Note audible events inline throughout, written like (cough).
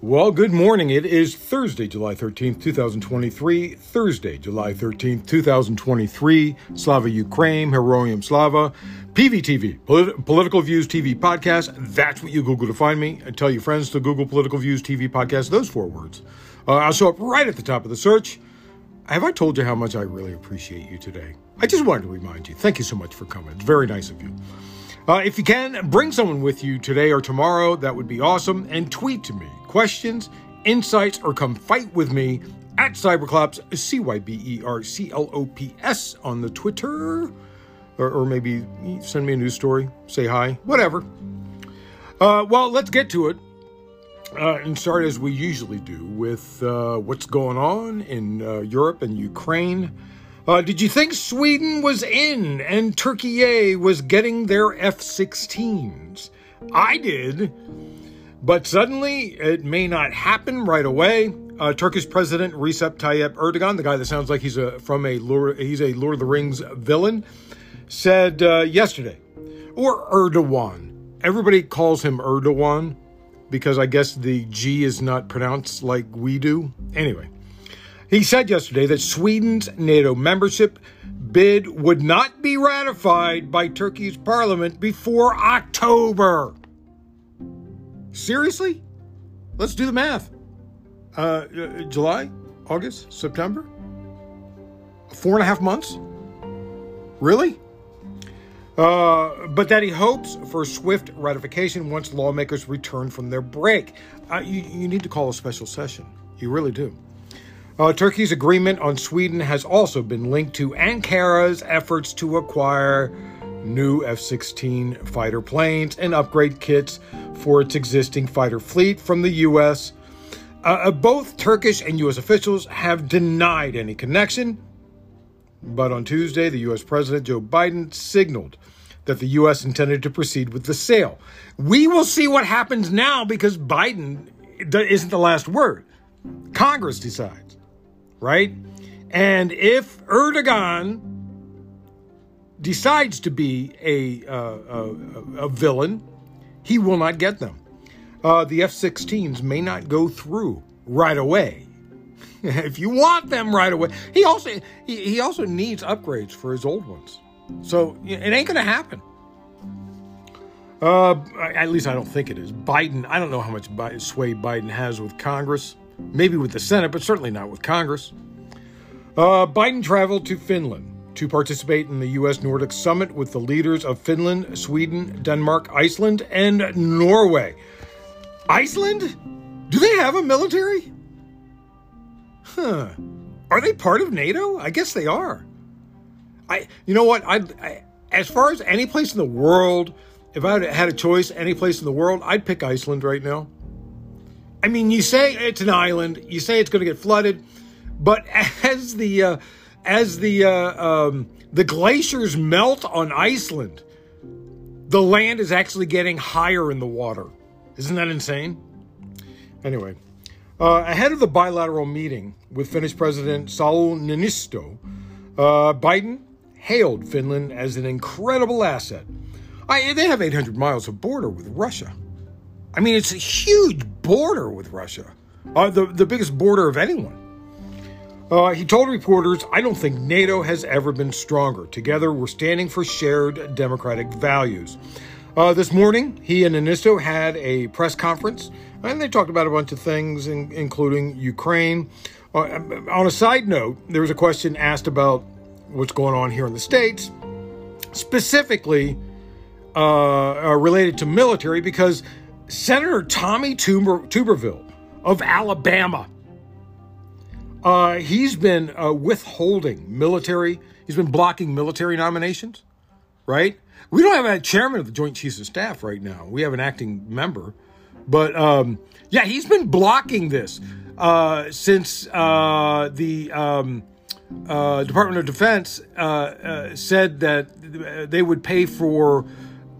Well, good morning. It is Thursday, July 13th, 2023. Thursday, July 13th, 2023. Slava Ukraine, Heroyam Slava. PVTV, Polit- Political Views TV Podcast. That's what you Google to find me. And tell your friends to Google Political Views TV Podcast, those four words. Uh, I'll show up right at the top of the search. Have I told you how much I really appreciate you today? I just wanted to remind you. Thank you so much for coming. It's very nice of you. Uh, if you can, bring someone with you today or tomorrow. That would be awesome. And tweet to me questions, insights, or come fight with me at Cyberclops, C Y B E R C L O P S on the Twitter. Or, or, maybe send me a news story, say hi, whatever. Uh, well, let's get to it. Uh, and start as we usually do with uh, what's going on in uh, Europe and Ukraine. Uh, did you think Sweden was in and Turkey was getting their F 16s? I did. But suddenly, it may not happen right away. Uh, Turkish President Recep Tayyip Erdogan, the guy that sounds like he's a from a Lord, he's a Lord of the Rings villain, said uh, yesterday, or Erdogan. Everybody calls him Erdogan because I guess the G is not pronounced like we do. Anyway, he said yesterday that Sweden's NATO membership bid would not be ratified by Turkey's parliament before October. Seriously? Let's do the math. Uh, uh, July, August, September? Four and a half months? Really? Uh, but that he hopes for swift ratification once lawmakers return from their break. Uh, you, you need to call a special session. You really do. Uh, Turkey's agreement on Sweden has also been linked to Ankara's efforts to acquire new F 16 fighter planes and upgrade kits for its existing fighter fleet from the U.S. Uh, uh both Turkish and U.S. officials have denied any connection. But on Tuesday, the U.S. President Joe Biden signaled that the U.S. intended to proceed with the sale. We will see what happens now because Biden isn't the last word. Congress decides right? And if Erdogan decides to be a, uh, a, a, villain, he will not get them. Uh, the F 16s may not go through right away. (laughs) if you want them right away, he also he, he also needs upgrades for his old ones. So it ain't going to happen. Uh, at least I don't think it is. Biden, I don't know how much sway Biden has with Congress maybe with the Senate, but certainly not with Congress. Uh, Biden traveled to Finland to participate in the U.S. Nordic Summit with the leaders of Finland, Sweden, Denmark, Iceland, and Norway. Iceland? Do they have a military? Huh. Are they part of NATO? I guess they are. I, you know what? I, I as far as any place in the world, if I had a choice, any place in the world, I'd pick Iceland right now. I mean, you say it's an island, you say it's going to get flooded, but (laughs) as the uh, as the uh, um, the glaciers melt on Iceland, the land is actually getting higher in the water. Isn't that insane? Anyway, uh, ahead of the bilateral meeting with Finnish President Sauli Niinisto, uh, Biden hailed Finland as an incredible asset. I, they have 800 miles of border with Russia. I mean, it's a huge border with Russia, uh, the, the biggest border of anyone. Uh, he told reporters, I don't think NATO has ever been stronger. Together, we're standing for shared democratic values. Uh, this morning, he and Niinisto had a press conference, and they talked about a bunch of things, in, including Ukraine. Uh, on a side note, there was a question asked about what's going on here in the States, specifically uh, uh, related to military, because Senator Tommy Tuber, Tuberville of Alabama. Uh, he's been uh, withholding military, he's been blocking military nominations, right? We don't have a chairman of the Joint Chiefs of Staff right now. We have an acting member. But um, yeah, he's been blocking this uh, since uh, the um, uh, Department of Defense uh, said that they would pay for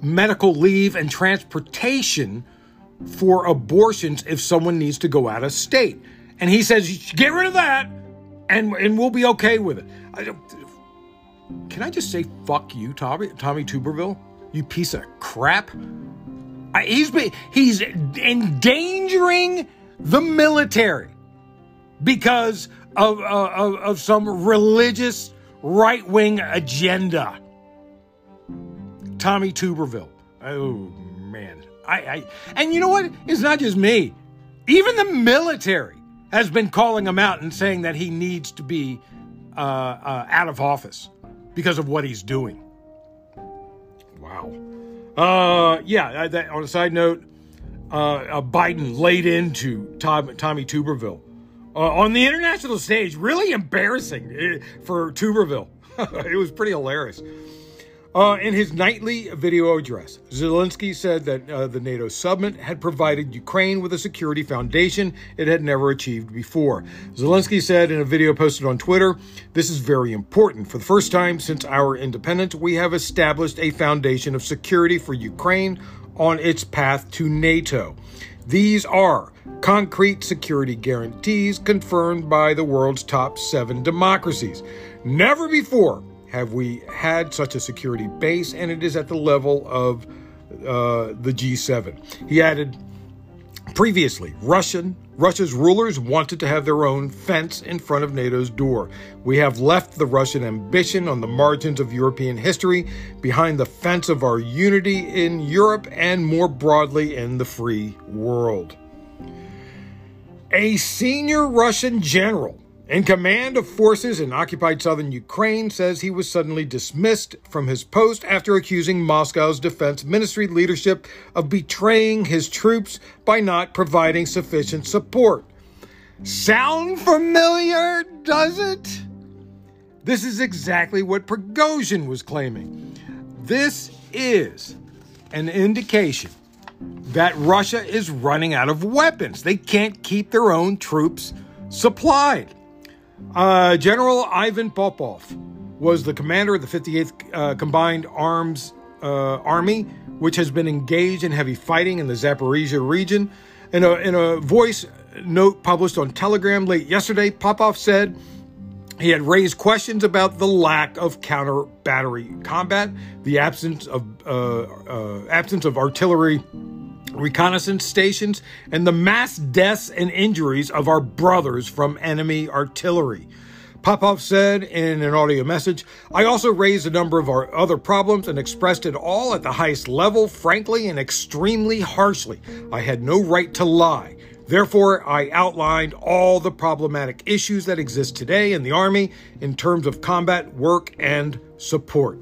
medical leave and transportation for abortions if someone needs to go out of state. And he says, get rid of that and, and we'll be okay with it. I can I just say, fuck you, Tommy, Tommy Tuberville? You piece of crap. I, he's, he's endangering the military because of, uh, of, of some religious right wing agenda. Tommy Tuberville. Oh, man. I, I, and you know what? It's not just me. Even the military has been calling him out and saying that he needs to be uh, uh, out of office because of what he's doing. Wow. Uh, yeah, that, on a side note, uh, uh, Biden laid into Tom, Tommy Tuberville uh, on the international stage. Really embarrassing uh, for Tuberville. (laughs) it was pretty hilarious. Uh, in his nightly video address, Zelensky said that uh, the NATO summit had provided Ukraine with a security foundation it had never achieved before. Zelensky said in a video posted on Twitter, This is very important. For the first time since our independence, we have established a foundation of security for Ukraine on its path to NATO. These are concrete security guarantees confirmed by the world's top seven democracies. Never before have we had such a security base, and it is at the level of uh, the G7. He added, previously, Russian Russia's rulers wanted to have their own fence in front of NATO's door. We have left the Russian ambition on the margins of European history, behind the fence of our unity in Europe and more broadly in the free world. A senior Russian general in command of forces in occupied southern Ukraine says he was suddenly dismissed from his post after accusing Moscow's defense ministry leadership of betraying his troops by not providing sufficient support. Sound familiar, does it? This is exactly what Prigozhin was claiming. This is an indication that Russia is running out of weapons. They can't keep their own troops supplied. Uh, General Ivan Popov was the commander of the 58th uh, Combined Arms uh, Army, which has been engaged in heavy fighting in the Zaporizhia region. In a, in a voice note published on Telegram late yesterday, Popov said he had raised questions about the lack of counter battery combat, the absence of uh, uh, absence of artillery reconnaissance stations, and the mass deaths and injuries of our brothers from enemy artillery. Popov said in an audio message, I also raised a number of our other problems and expressed it all at the highest level, frankly and extremely harshly. I had no right to lie. Therefore, I outlined all the problematic issues that exist today in the Army in terms of combat work and support.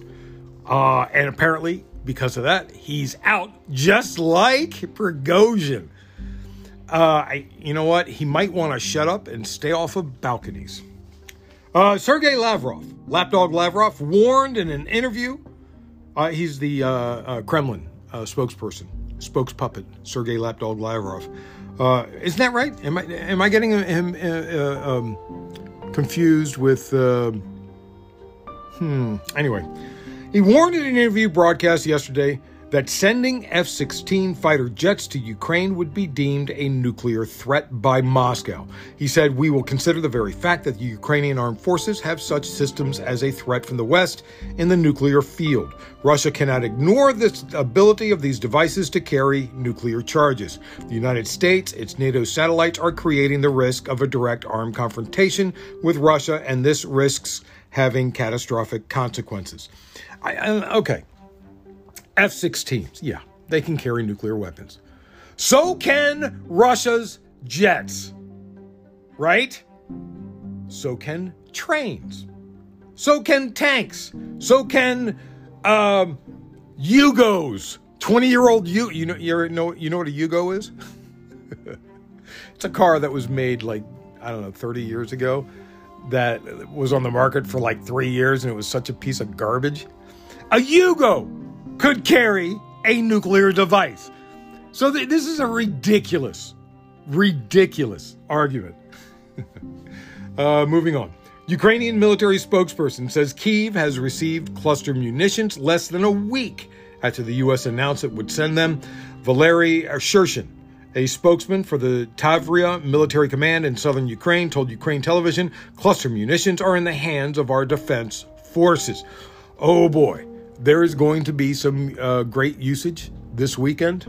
Uh, and apparently, because of that, he's out just like Prigozhin. Uh, I, you know what? He might want to shut up and stay off of balconies. Uh, Sergei Lavrov, lapdog Lavrov, warned in an interview. Uh, he's the uh, uh Kremlin uh, spokesperson, spokespuppet, Sergei Lapdog Lavrov. Uh, isn't that right? Am I am I getting him um, confused with? hmm. Anyway, he warned in an interview broadcast yesterday that sending F 16 fighter jets to Ukraine would be deemed a nuclear threat by Moscow. He said, We will consider the very fact that the Ukrainian armed forces have such systems as a threat from the West in the nuclear field. Russia cannot ignore the ability of these devices to carry nuclear charges. The United States, its NATO satellites, are creating the risk of a direct armed confrontation with Russia, and this risks having catastrophic consequences. I, I, okay. F 16s, yeah, they can carry nuclear weapons. So can Russia's jets, right? So can trains. So can tanks. So can um, Yugos. 20 year old you you know you know you know what a Yugo is? (laughs) it's a car that was made like I don't know 30 years ago that was on the market for like 3 years and it was such a piece of garbage. A Yugo could carry a nuclear device. So th- this is a ridiculous, ridiculous argument. (laughs) uh, moving on. Ukrainian military spokesperson says Kiev has received cluster munitions less than a week after the U.S. announced it would send them. Valery Shershin, a spokesman for the Tavria military command in southern Ukraine, told Ukraine television cluster munitions are in the hands of our defense forces. Oh boy there is going to be some uh, great usage this weekend.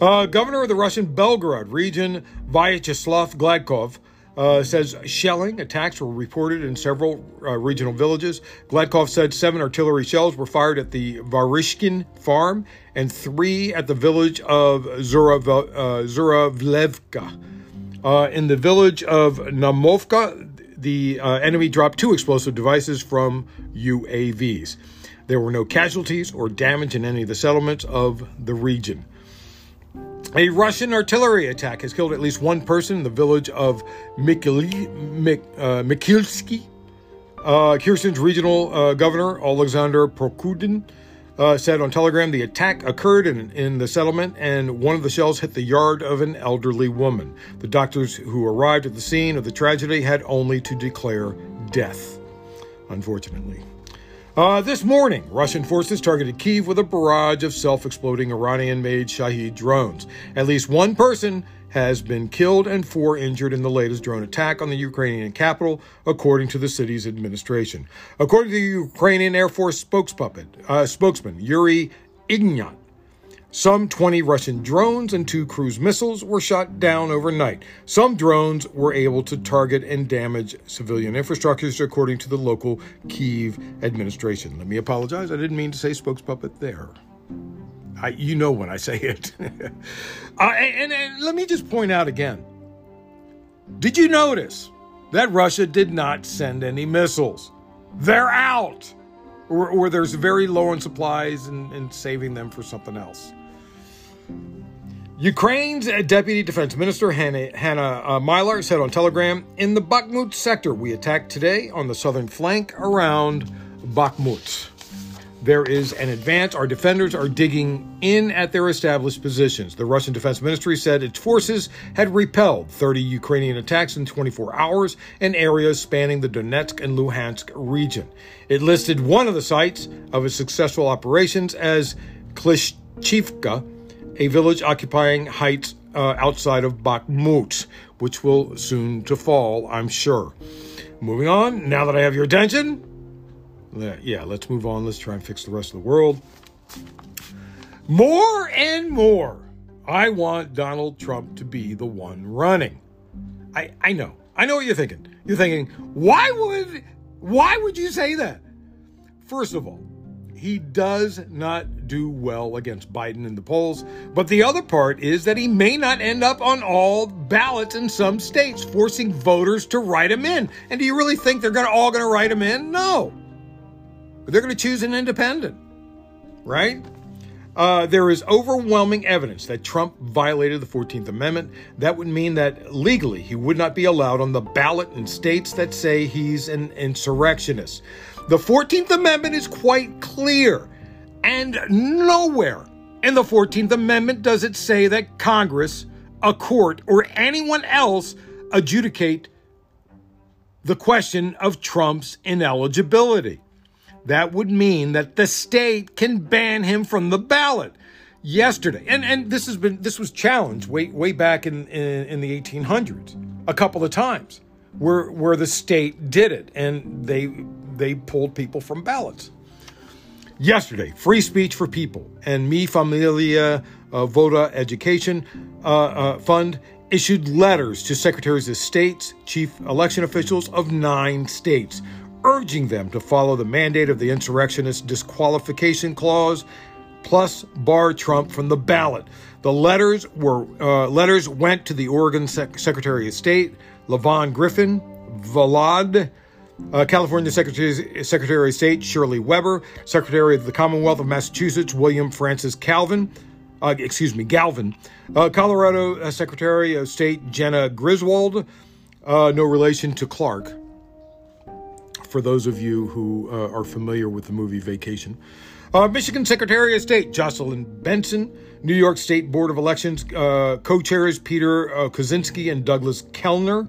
Uh, Governor of the Russian Belgorod region, Vyacheslav Gladkov, uh, says shelling attacks were reported in several uh, regional villages. Gladkov said seven artillery shells were fired at the Varishkin farm and three at the village of Zurav- uh, Zuravlevka. Uh, in the village of Namovka, the uh, enemy dropped two explosive devices from UAVs. There were no casualties or damage in any of the settlements of the region. A Russian artillery attack has killed at least one person in the village of Mikili, Mik, uh, Mikilsky. Uh, Kherson's regional uh, governor, Alexander Prokudin, uh, said on Telegram the attack occurred in, in the settlement and one of the shells hit the yard of an elderly woman. The doctors who arrived at the scene of the tragedy had only to declare death, unfortunately. Uh, this morning, Russian forces targeted Kiev with a barrage of self exploding Iranian made Shahed drones. At least one person has been killed and four injured in the latest drone attack on the Ukrainian capital, according to the city's administration. According to the Ukrainian Air Force spokespuppet, uh, spokesman Yuri Ignat, some 20 Russian drones and two cruise missiles were shot down overnight. Some drones were able to target and damage civilian infrastructures, according to the local Kiev administration. Let me apologize. I didn't mean to say spokespuppet there. I, you know when I say it. (laughs) uh, and, and let me just point out again did you notice that Russia did not send any missiles? They're out. Or, or there's very low on supplies and, and saving them for something else. Ukraine's Deputy Defense Minister Hanna, Hanna uh, Maliar said on Telegram In the Bakhmut sector, we attacked today on the southern flank around Bakhmut. There is an advance. Our defenders are digging in at their established positions. The Russian Defense Ministry said its forces had repelled 30 Ukrainian attacks in 24 hours in areas spanning the Donetsk and Luhansk region. It listed one of the sites of its successful operations as Klishchivka a village occupying heights uh, outside of Bakhmut, which will soon to fall, I'm sure. Moving on, now that I have your attention, yeah, let's move on. Let's try and fix the rest of the world. More and more, I want Donald Trump to be the one running. I, I know. I know what you're thinking. You're thinking, why would why would you say that? First of all, he does not do well against Biden in the polls. But the other part is that he may not end up on all ballots in some states, forcing voters to write him in. And do you really think they're gonna, all going to write him in? No. They're going to choose an independent, right? Uh, there is overwhelming evidence that Trump violated the 14th Amendment. That would mean that legally he would not be allowed on the ballot in states that say he's an insurrectionist. The 14th Amendment is quite clear, and nowhere in the 14th Amendment does it say that Congress, a court, or anyone else adjudicate the question of Trump's ineligibility. That would mean that the state can ban him from the ballot. Yesterday, and, and this has been this was challenged way way back in, in, in the 1800s a couple of times where where the state did it and they they pulled people from ballots. Yesterday, Free Speech for People and Mi Familia uh, Education uh, uh, Fund issued letters to secretaries of states, chief election officials of nine states, urging them to follow the mandate of the insurrectionist disqualification clause, plus bar Trump from the ballot. The letters were uh, letters went to the Oregon Sec- Secretary of State, LaVonne Griffin, Valade uh, California Secretary, Secretary of State Shirley Weber, Secretary of the Commonwealth of Massachusetts William Francis Calvin, uh, excuse me, Galvin, uh, Colorado uh, Secretary of State Jena Griswold, uh, no relation to Clark, for those of you who uh, are familiar with the movie Vacation. Michigan Secretary of State Jocelyn Benson, New York State Board of Elections co chairs Peter Kosinski and Douglas Kellner,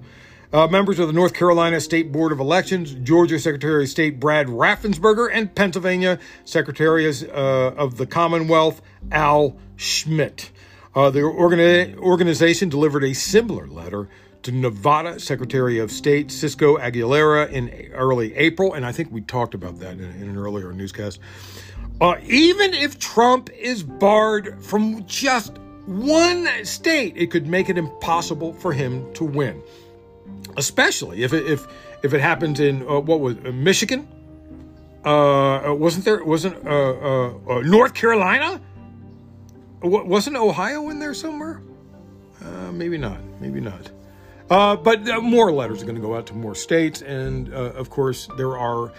uh, members of the North Carolina State Board of Elections, Georgia Secretary of State Brad Raffensperger, and Pennsylvania Secretary uh, of the Commonwealth Al Schmidt. Uh, the organi- organization delivered a similar letter to Nevada Secretary of State Cisco Aguilera in early April, and I think we talked about that in, in an earlier newscast. Uh, even if Trump is barred from just one state, it could make it impossible for him to win, especially if it, if if it happens in uh, what was uh, Michigan. Uh, wasn't there? Wasn't uh, uh, uh North Carolina? wasn't Ohio in there somewhere? Uh, maybe not. Maybe not. Uh, but uh, more letters are going to go out to more states, and uh, of course, there are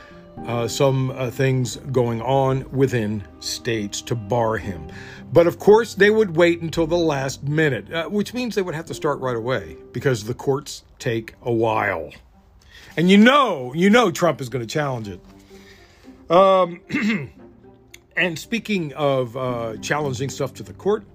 uh, some uh, things going on within states to bar him. But of course, they would wait until the last minute, uh, which means they would have to start right away because the courts take a while. And you know, you know, Trump is going to challenge it. Um, (clears throat) and speaking of uh, challenging stuff to the court,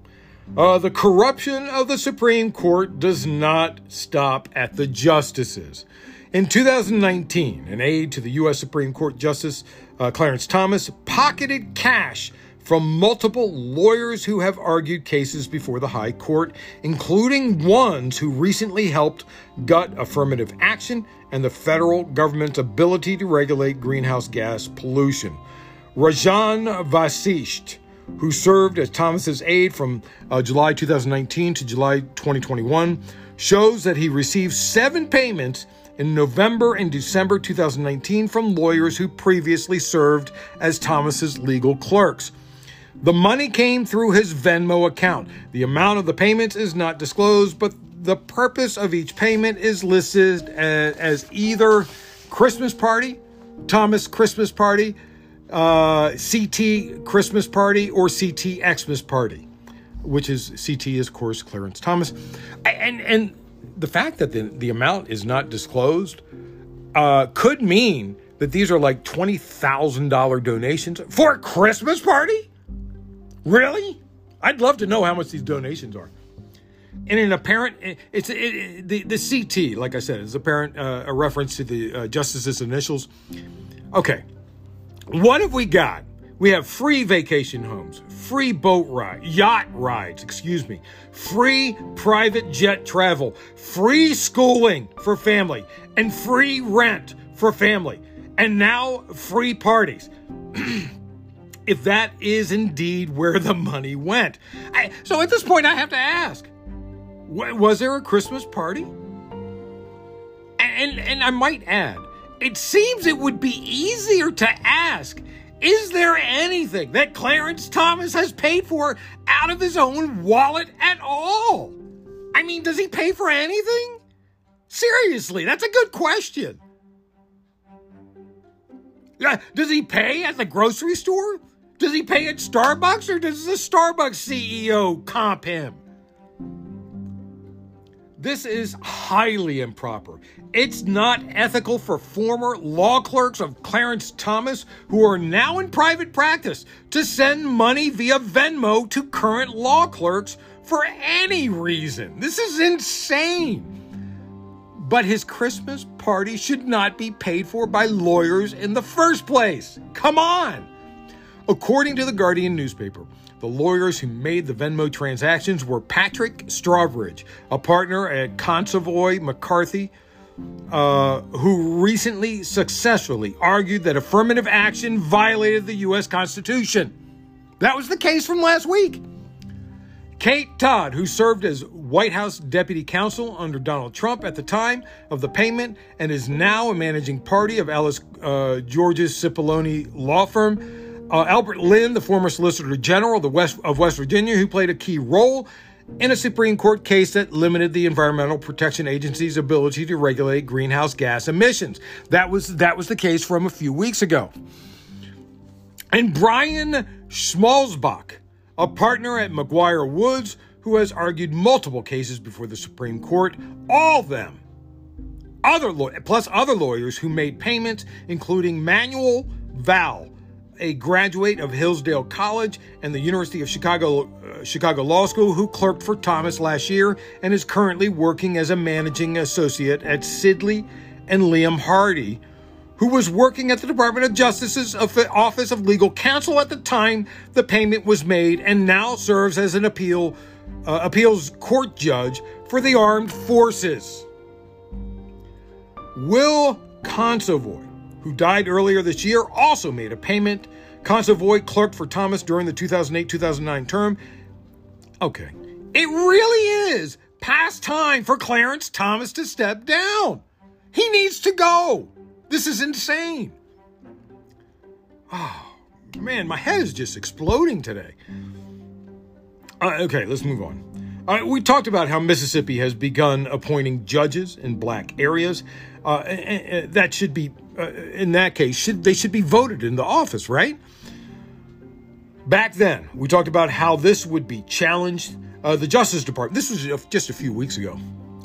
uh, the corruption of the Supreme Court does not stop at the justices. In 2019, an aide to the U.S. Supreme Court Justice uh, Clarence Thomas pocketed cash from multiple lawyers who have argued cases before the High Court, including ones who recently helped gut affirmative action and the federal government's ability to regulate greenhouse gas pollution. Rajan Vasisht who served as Thomas's aide from uh, July 2019 to July 2021, shows that he received seven payments in November and December 2019 from lawyers who previously served as Thomas's legal clerks. The money came through his Venmo account. The amount of the payments is not disclosed, but the purpose of each payment is listed as, as either Christmas party, Thomas Christmas party, uh, CT Christmas Party or CT Xmas Party, which is CT is of course Clarence Thomas, and and the fact that the the amount is not disclosed uh, could mean that these are like twenty thousand dollar donations for a Christmas party. Really, I'd love to know how much these donations are. In an apparent, it's it, it, the the CT, like I said, is apparent uh, a reference to the uh, justice's initials. Okay, what have we got? We have free vacation homes, free boat ride, yacht rides, excuse me, free private jet travel, free schooling for family, and free rent for family, and now free parties. (clears throat) if that is indeed where the money went. I, so at this point, I have to ask was there a Christmas party? And, and, and I might add, it seems it would be easier to ask is there anything that Clarence Thomas has paid for out of his own wallet at all? I mean, does he pay for anything? Seriously, that's a good question. Does he pay at the grocery store? Does he pay at Starbucks or does the Starbucks CEO comp him? This is highly improper. It's not ethical for former law clerks of Clarence Thomas, who are now in private practice, to send money via Venmo to current law clerks for any reason. This is insane. But his Christmas party should not be paid for by lawyers in the first place. Come on. According to the Guardian newspaper, the lawyers who made the Venmo transactions were Patrick Strawbridge, a partner at Consovoy McCarthy, uh, who recently successfully argued that affirmative action violated the U.S. Constitution. That was the case from last week. Kate Todd, who served as White House deputy counsel under Donald Trump at the time of the payment and is now a managing party of Ellis uh, George's Cipollone law firm, uh, Elbert Lin, the former Solicitor General the West, of West Virginia, who played a key role in a Supreme Court case that limited the Environmental Protection Agency's ability to regulate greenhouse gas emissions. That was that was the case from a few weeks ago. And Brian Schmalzbach, a partner at McGuire Woods, who has argued multiple cases before the Supreme Court, all of them other law- plus other lawyers who made payments, including Manuel Val, a graduate of Hillsdale College and the University of Chicago, uh, Chicago Law School, who clerked for Thomas last year and is currently working as a managing associate at Sidley and Liam Hardy, who was working at the Department of Justice's Office of Legal Counsel at the time the payment was made, and now serves as an appeal uh, appeals court judge for the armed forces. Will Consovoy who died earlier this year, also made a payment. Consovoy clerked for Thomas during the 2008 2009 term. Okay, It really is past time for Clarence Thomas to step down. He needs to go. This is insane. Oh, man, my head is just exploding today. Uh, okay, let's move on. Uh, we talked about how Mississippi has begun appointing judges in black areas. Uh, and, and that should be, uh, in that case, should they should be voted into office, right? Back then, we talked about how this would be challenged. Uh, the Justice Department, this was just a few weeks ago.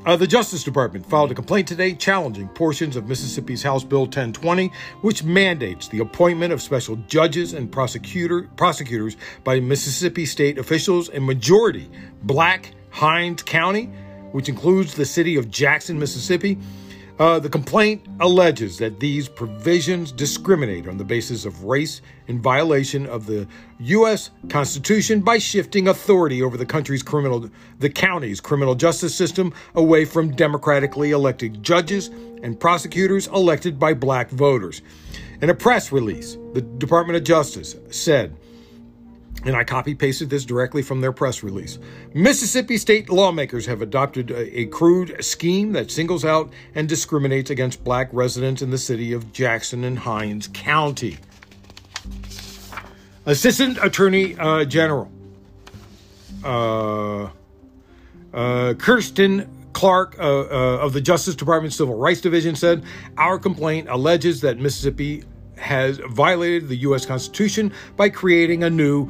Uh, the Justice Department filed a complaint today challenging portions of Mississippi's House Bill 1020, which mandates the appointment of special judges and prosecutor, prosecutors by Mississippi state officials in majority black Hinds County, which includes the city of Jackson, Mississippi. Uh, the complaint alleges that these provisions discriminate on the basis of race in violation of the U.S. Constitution by shifting authority over the country's criminal, the county's criminal justice system away from democratically elected judges and prosecutors elected by black voters. In a press release, the Department of Justice said and I copy pasted this directly from their press release. Mississippi state lawmakers have adopted a, a, crude scheme that singles out and discriminates against black residents in the city of Jackson and Hinds County. Assistant Attorney uh, General uh, uh, Kristen Clarke uh, uh, of the Justice Department Civil Rights Division said, Our complaint alleges that Mississippi has violated the U.S. Constitution by creating a new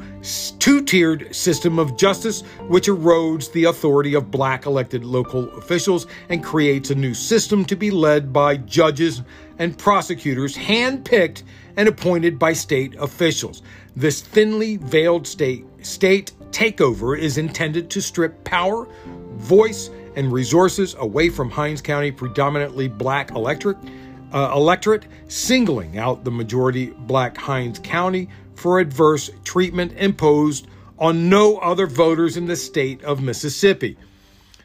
two tiered system of justice, which erodes the authority of black elected local officials and creates a new system to be led by judges and prosecutors handpicked and appointed by state officials. This thinly veiled state, state takeover is intended to strip power, voice, and resources away from Hinds County predominantly black electorate uh, electorate, singling out the majority black Hinds County for adverse treatment imposed on no other voters in the state of Mississippi.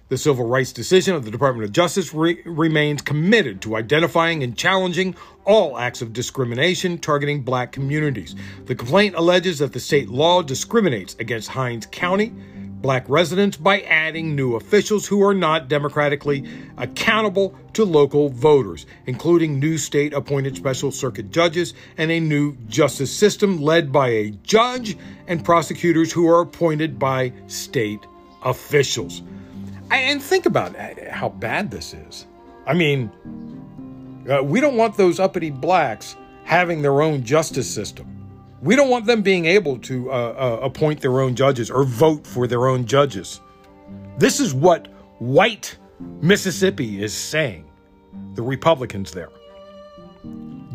The civil rights decision of the Department of Justice re- remains committed to identifying and challenging all acts of discrimination targeting black communities. The complaint alleges that the state law discriminates against Hinds County black residents by adding new officials who are not democratically accountable to local voters, including new state appointed special circuit judges and a new justice system led by a judge and prosecutors who are appointed by state officials. And think about how bad this is. I mean, uh, we don't want those uppity blacks having their own justice system. We don't want them being able to uh, uh, appoint their own judges or vote for their own judges. This is what white Mississippi is saying. The Republicans there.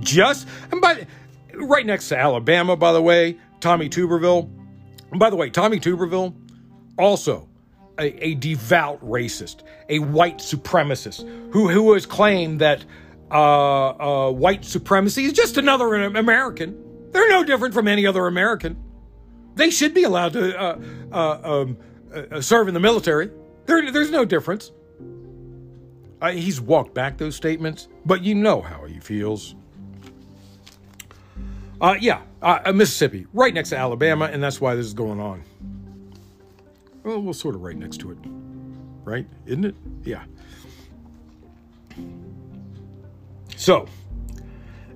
Just and by right next to Alabama, by the way, Tommy Tuberville. And by the way, Tommy Tuberville, also a, a devout racist, a white supremacist who who has claimed that uh, uh, white supremacy is just another American they're no different from any other American. They should be allowed to uh, uh, um, uh, serve in the military. There, there's no difference. Uh, he's walked back those statements, but you know how he feels. Uh, yeah, uh, Mississippi, right next to Alabama, and that's why this is going on. Well, we're sort of right next to it, right? Isn't it? Yeah. So,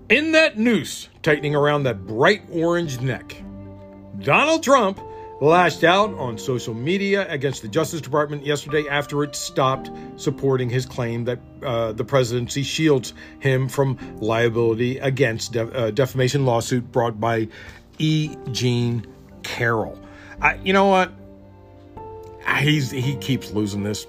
in that noose tightening around that bright orange neck, Donald Trump lashed out on social media against the Justice Department yesterday after it stopped supporting his claim that uh, the presidency shields him from liability against def- uh, defamation lawsuit brought by E. Jean Carroll. I, you know what? He's he keeps losing this.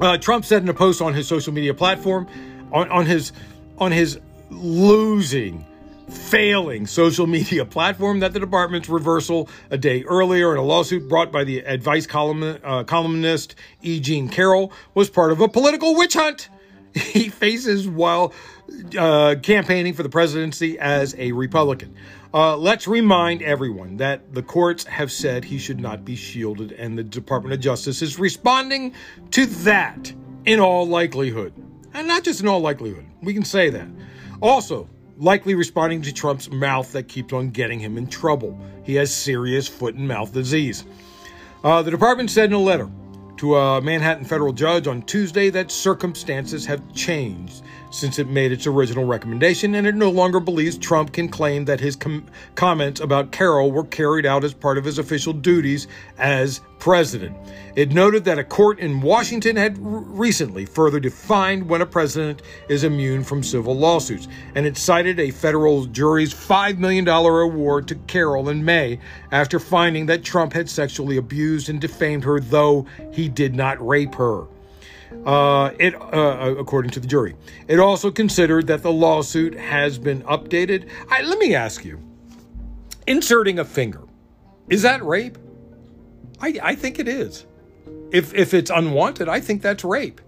Uh, Trump said in a post on his social media platform, on, on his on his losing, failing social media platform that the department's reversal a day earlier in a lawsuit brought by the advice column, uh, columnist E. Jean Carroll was part of a political witch hunt (laughs) he faces while uh, campaigning for the presidency as a Republican. Uh, let's remind everyone that the courts have said he should not be shielded, and the Department of Justice is responding to that in all likelihood. And not just in all likelihood, we can say that. Also, likely responding to Trump's mouth that keeps on getting him in trouble. He has serious foot and mouth disease. Uh, the department said in a letter to a Manhattan federal judge on Tuesday that circumstances have changed since it made its original recommendation, and it no longer believes Trump can claim that his com- comments about Carroll were carried out as part of his official duties as president. It noted that a court in Washington had recently further defined when a president is immune from civil lawsuits, and it cited a federal jury's $5 million award to Carroll in May after finding that Trump had sexually abused and defamed her, though he did not rape her. Uh, it, uh, according to the jury, it also considered that the lawsuit has been updated. I, let me ask you: inserting a finger is that rape? I, I think it is. If if it's unwanted, I think that's rape.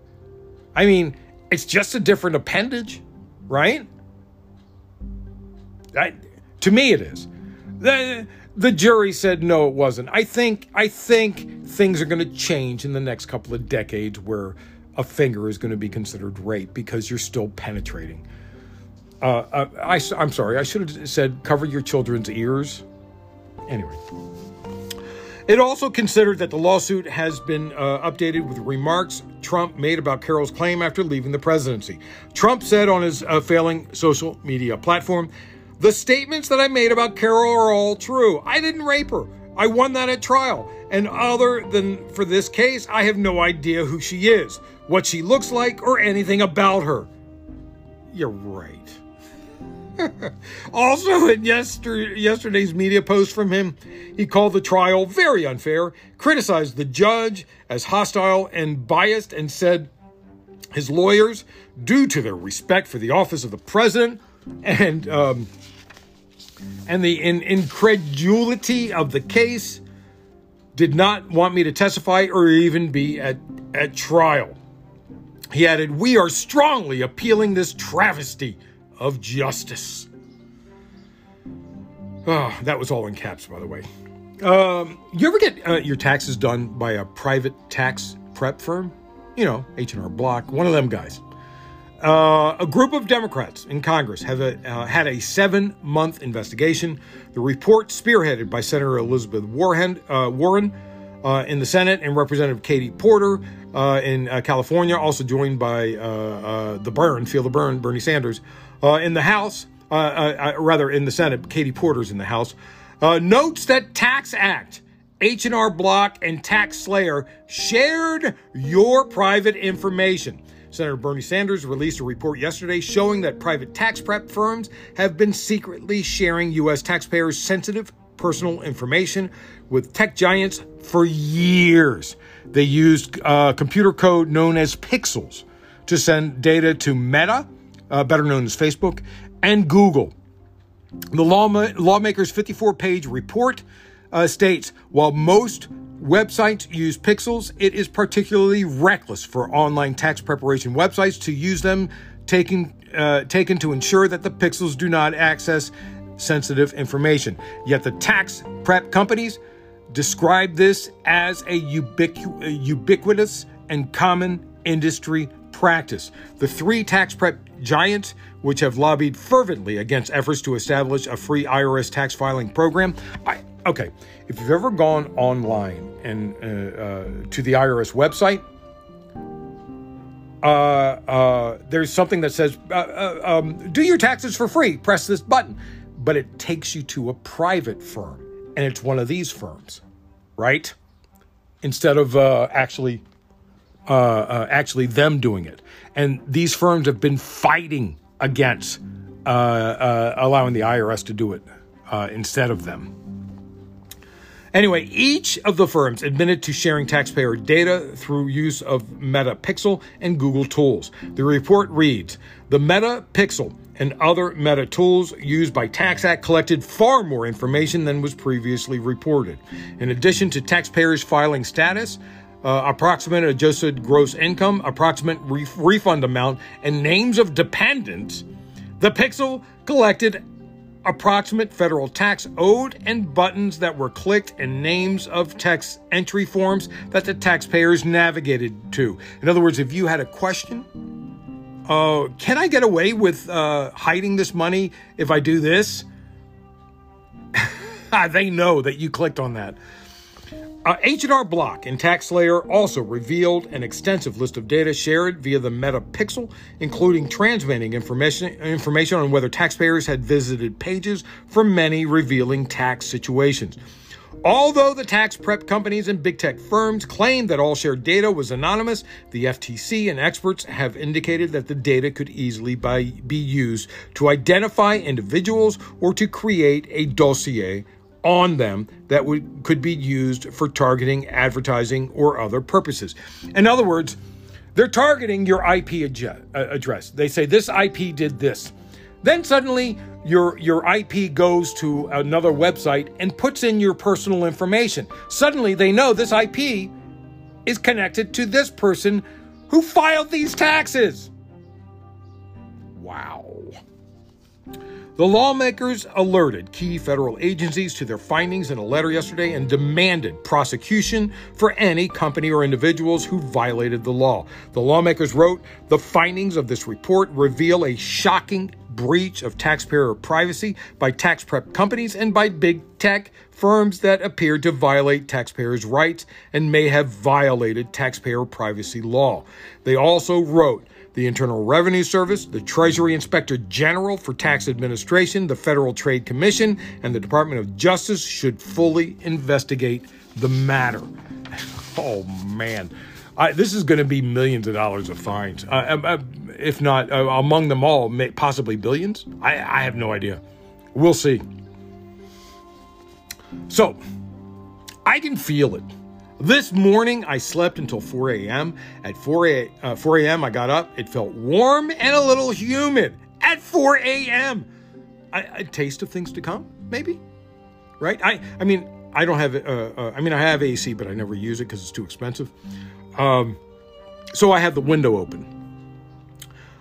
I mean, it's just a different appendage, right? I, to me, it is. The, the jury said no, it wasn't. I think I think things are going to change in the next couple of decades where a finger is going to be considered rape because you're still penetrating. Uh, uh I, I'm sorry, I should have said cover your children's ears. Anyway. It also considered that the lawsuit has been uh, updated with remarks Trump made about Carroll's claim after leaving the presidency. Trump said on his uh, failing social media platform, The statements that I made about Carroll are all true. I didn't rape her. I won that at trial. And other than for this case, I have no idea who she is what she looks like, or anything about her. You're right. (laughs) also, in yester- yesterday's media post from him, he called the trial very unfair, criticized the judge as hostile and biased, and said his lawyers, due to their respect for the office of the president and um, and the in- incredulity of the case, did not want me to testify or even be at, at trial. He added, We are strongly appealing this travesty of justice. Oh, that was all in caps, by the way. Um, you ever get uh, your taxes done by a private tax prep firm? You know, H&R Block, one of them guys. Uh, a group of Democrats in Congress have a, uh, had a seven month investigation. The report, spearheaded by Senator Elizabeth Warren, uh, Warren uh, in the Senate and Representative Katie Porter uh, in uh, California, also joined by the Bern, Feel the Bern, Bernie Sanders. Uh, in the House, rather in the Senate, Katie Porter's in the House, notes that TaxAct, H&R Block, and TaxSlayer shared your private information. Senator Bernie Sanders released a report yesterday showing that private tax prep firms have been secretly sharing U.S. taxpayers' sensitive personal information with tech giants for years. They used uh, computer code known as pixels to send data to Meta, uh, better known as Facebook, and Google. The law- lawmakers' 54 page report uh, states while most websites use pixels, it is particularly reckless for online tax preparation websites to use them, taken, uh, taken to ensure that the pixels do not access sensitive information. Yet the tax prep companies describe this as a, ubiqu- ubiquitous and common industry practice. The three tax prep giants, which have lobbied fervently against efforts to establish a free IRS tax filing program, I, okay, if you've ever gone online and uh, uh, to the IRS website, uh, uh there's something that says, uh, uh, um, "Do your taxes for free." Press this button, but it takes you to a private firm and it's one of these firms, right? Instead of actually uh, uh, actually them doing it. And these firms have been fighting against uh, uh, allowing the IRS to do it uh, instead of them. Anyway, each of the firms admitted to sharing taxpayer data through use of Meta Pixel and Google tools. The report reads The Meta Pixel and other meta tools used by TaxAct collected far more information than was previously reported. In addition to taxpayers' filing status, uh, approximate adjusted gross income, approximate re- refund amount, and names of dependents, the Pixel collected approximate federal tax owed and buttons that were clicked and names of tax entry forms that the taxpayers navigated to. In other words, if you had a question, uh, can I get away with uh, hiding this money if I do this? (laughs) they know that you clicked on that. Uh, H&R Block and TaxSlayer also revealed an extensive list of data shared via the Meta Pixel, including transmitting information, information on whether taxpayers had visited pages from many revealing tax situations. Although the tax prep companies and big tech firms claim that all shared data was anonymous, the FTC and experts have indicated that the data could easily by, be used to identify individuals or to create a dossier on them that would could be used for targeting, advertising, or other purposes. In other words, they're targeting your IP uh, address. They say this IP did this. Then suddenly your your IP goes to another website and puts in your personal information. Suddenly they know this IP is connected to this person who filed these taxes. Wow. The lawmakers alerted key federal agencies to their findings in a letter yesterday and demanded prosecution for any company or individuals who violated the law. The lawmakers wrote The findings of this report reveal a shocking breach of taxpayer privacy by tax prep companies and by big tech firms that appear to violate taxpayers' rights and may have violated taxpayer privacy law. They also wrote the Internal Revenue Service, the Treasury Inspector General for Tax Administration, the Federal Trade Commission, and the Department of Justice should fully investigate the matter. (laughs) Oh, man. I, this is going to be millions of dollars of fines, uh, um, uh, if not uh, among them all, possibly billions. I, I have no idea. We'll see. So, I can feel it. This morning, I slept until 4 a.m. At 4 a, uh, 4 a.m., I got up. It felt warm and a little humid at 4 a.m. A taste of things to come, maybe, right? I, I mean, I don't have, uh, uh, I mean, I have AC, but I never use it because it's too expensive. Um, so I have the window open.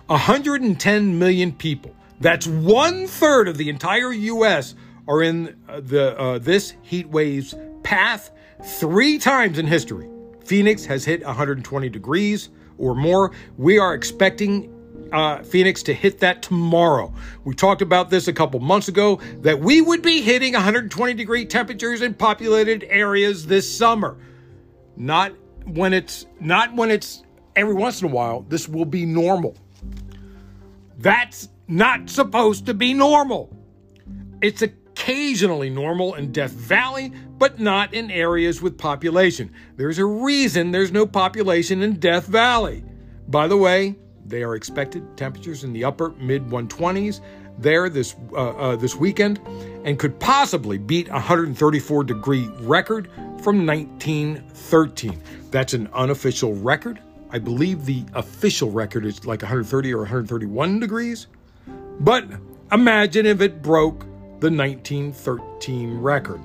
110 million people. That's one third of the entire U.S. are in uh, the uh, this heat wave's path Three times in history, Phoenix has hit 120 degrees or more. We are expecting uh, Phoenix to hit that tomorrow. We talked about this a couple months ago that we would be hitting 120 degree temperatures in populated areas this summer. Not when it's not when it's every once in a while. This will be normal. That's not supposed to be normal. It's occasionally normal in Death Valley, but not in areas with population. There's a reason there's no population in Death Valley. By the way, they are expected temperatures in the upper mid 120s there this uh, uh, this weekend, and could possibly beat 134 degree record from 1913. That's an unofficial record. I believe the official record is like 130 or 131 degrees. But imagine if it broke the 1913 record.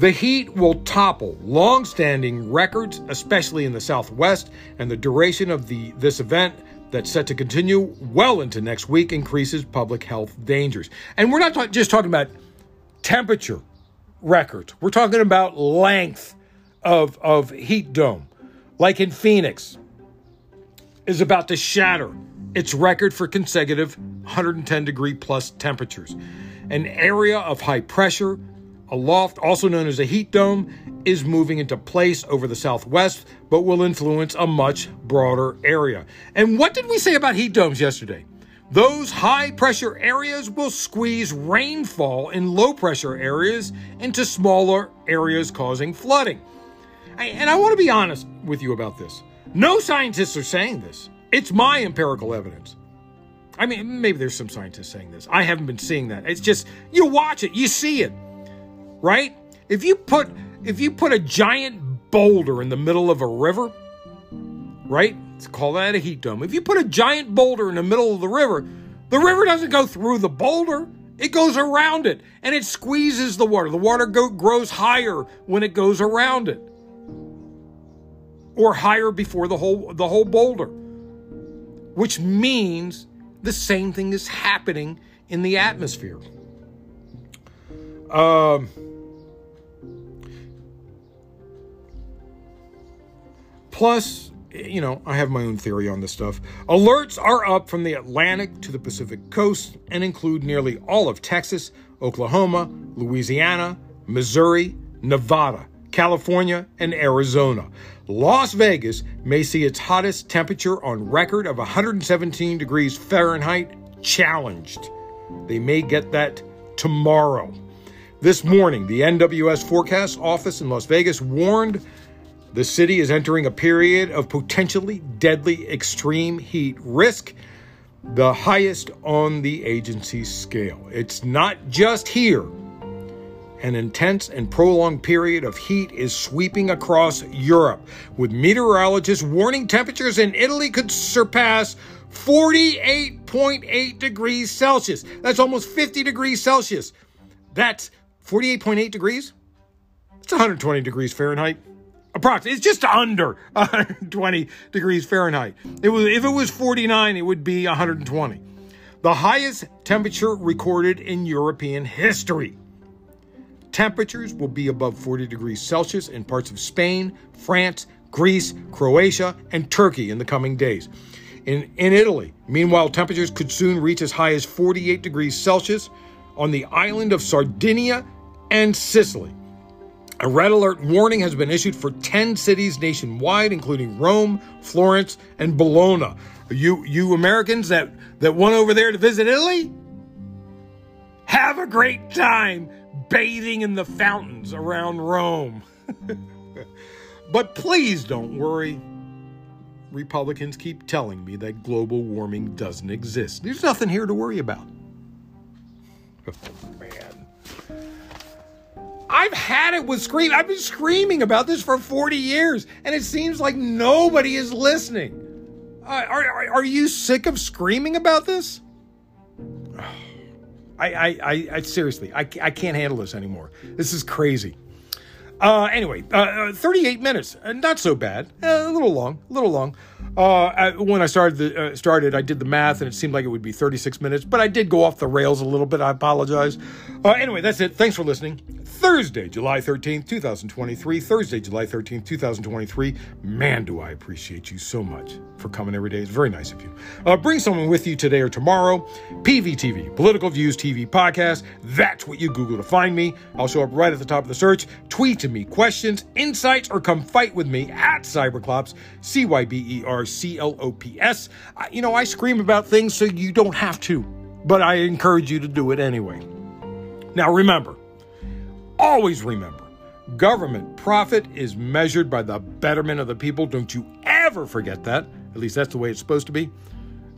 The heat will topple long-standing records, especially in the Southwest, and the duration of the this event that's set to continue well into next week increases public health dangers. And we're not ta- just talking about temperature records. We're talking about length of of heat dome, like in Phoenix, is about to shatter its record for consecutive 110 degree plus temperatures. An area of high pressure a loft, also known as a heat dome, is moving into place over the southwest, but will influence a much broader area. And what did we say about heat domes yesterday? Those high pressure areas will squeeze rainfall in low pressure areas into smaller areas, causing flooding. And I want to be honest with you about this. No scientists are saying this, it's my empirical evidence. I mean, maybe there's some scientists saying this. I haven't been seeing that. It's just, you watch it, you see it right? If you put if you put a giant boulder in the middle of a river, right? Let's call that a heat dome. If you put a giant boulder in the middle of the river, the river doesn't go through the boulder. It goes around it and it squeezes the water. The water go, grows higher when it goes around it. Or higher before the whole the whole boulder. Which means the same thing is happening in the atmosphere. Um Plus, you know, I have my own theory on this stuff. Alerts are up from the Atlantic to the Pacific coast and include nearly all of Texas, Oklahoma, Louisiana, Missouri, Nevada, California, and Arizona. Las Vegas may see its hottest temperature on record of 117 degrees Fahrenheit challenged. They may get that tomorrow. This morning, the NWS Forecast Office in Las Vegas warned the city is entering a period of potentially deadly extreme heat risk, the highest on the agency's scale. It's not just here. An intense and prolonged period of heat is sweeping across Europe, with meteorologists warning temperatures in Italy could surpass 48.8 degrees Celsius. That's almost 50 degrees Celsius. That's 48.8 degrees. It's 120 degrees Fahrenheit. Approximately, it's just under (laughs) 120 degrees Fahrenheit. It was, if it was 49, it would be 120. The highest temperature recorded in European history. Temperatures will be above 40 degrees Celsius in parts of Spain, France, Greece, Croatia, and Turkey in the coming days. In, in Italy, meanwhile, temperatures could soon reach as high as 48 degrees Celsius on the island of Sardinia and Sicily. A red alert warning has been issued for 10 cities nationwide, including Rome, Florence, and Bologna. You, you Americans that, that went over there to visit Italy, have a great time bathing in the fountains around Rome. (laughs) but please don't worry. Republicans keep telling me that global warming doesn't exist. There's nothing here to worry about. Oh, man. I've had it with scream. I've been screaming about this for 40 years, and it seems like nobody is listening. Uh, are, are, are you sick of screaming about this? I, I, I, I seriously, I, I can't handle this anymore. This is crazy. Uh, anyway, uh, uh 38 minutes, uh, not so bad. Uh, a little long, a little long. Uh, when I started, the, started, I did the math, and it seemed like it would be 36 minutes, but I did go off the rails a little bit. I apologize. Anyway, that's it. Thanks for listening. Thursday, July 13th, 2023. Thursday, July 13th, 2023. Man, do I appreciate you so much for coming every day. It's very nice of you. Uh, bring someone with you today or tomorrow. PVTV, Political Views TV Podcast. That's what you Google to find me. I'll show up right at the top of the search. Tweet to me questions, insights, or come fight with me at Cyberclops, C Y B E R C L O P S. You know, I scream about things so you don't have to, but I encourage you to do it anyway. Now, remember, Always remember government profit is measured by the betterment of the people. Don't you ever forget that. At least that's the way it's supposed to be.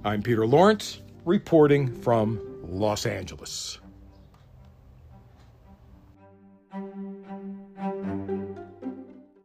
I'm Peter Lawrence, reporting from Los Angeles.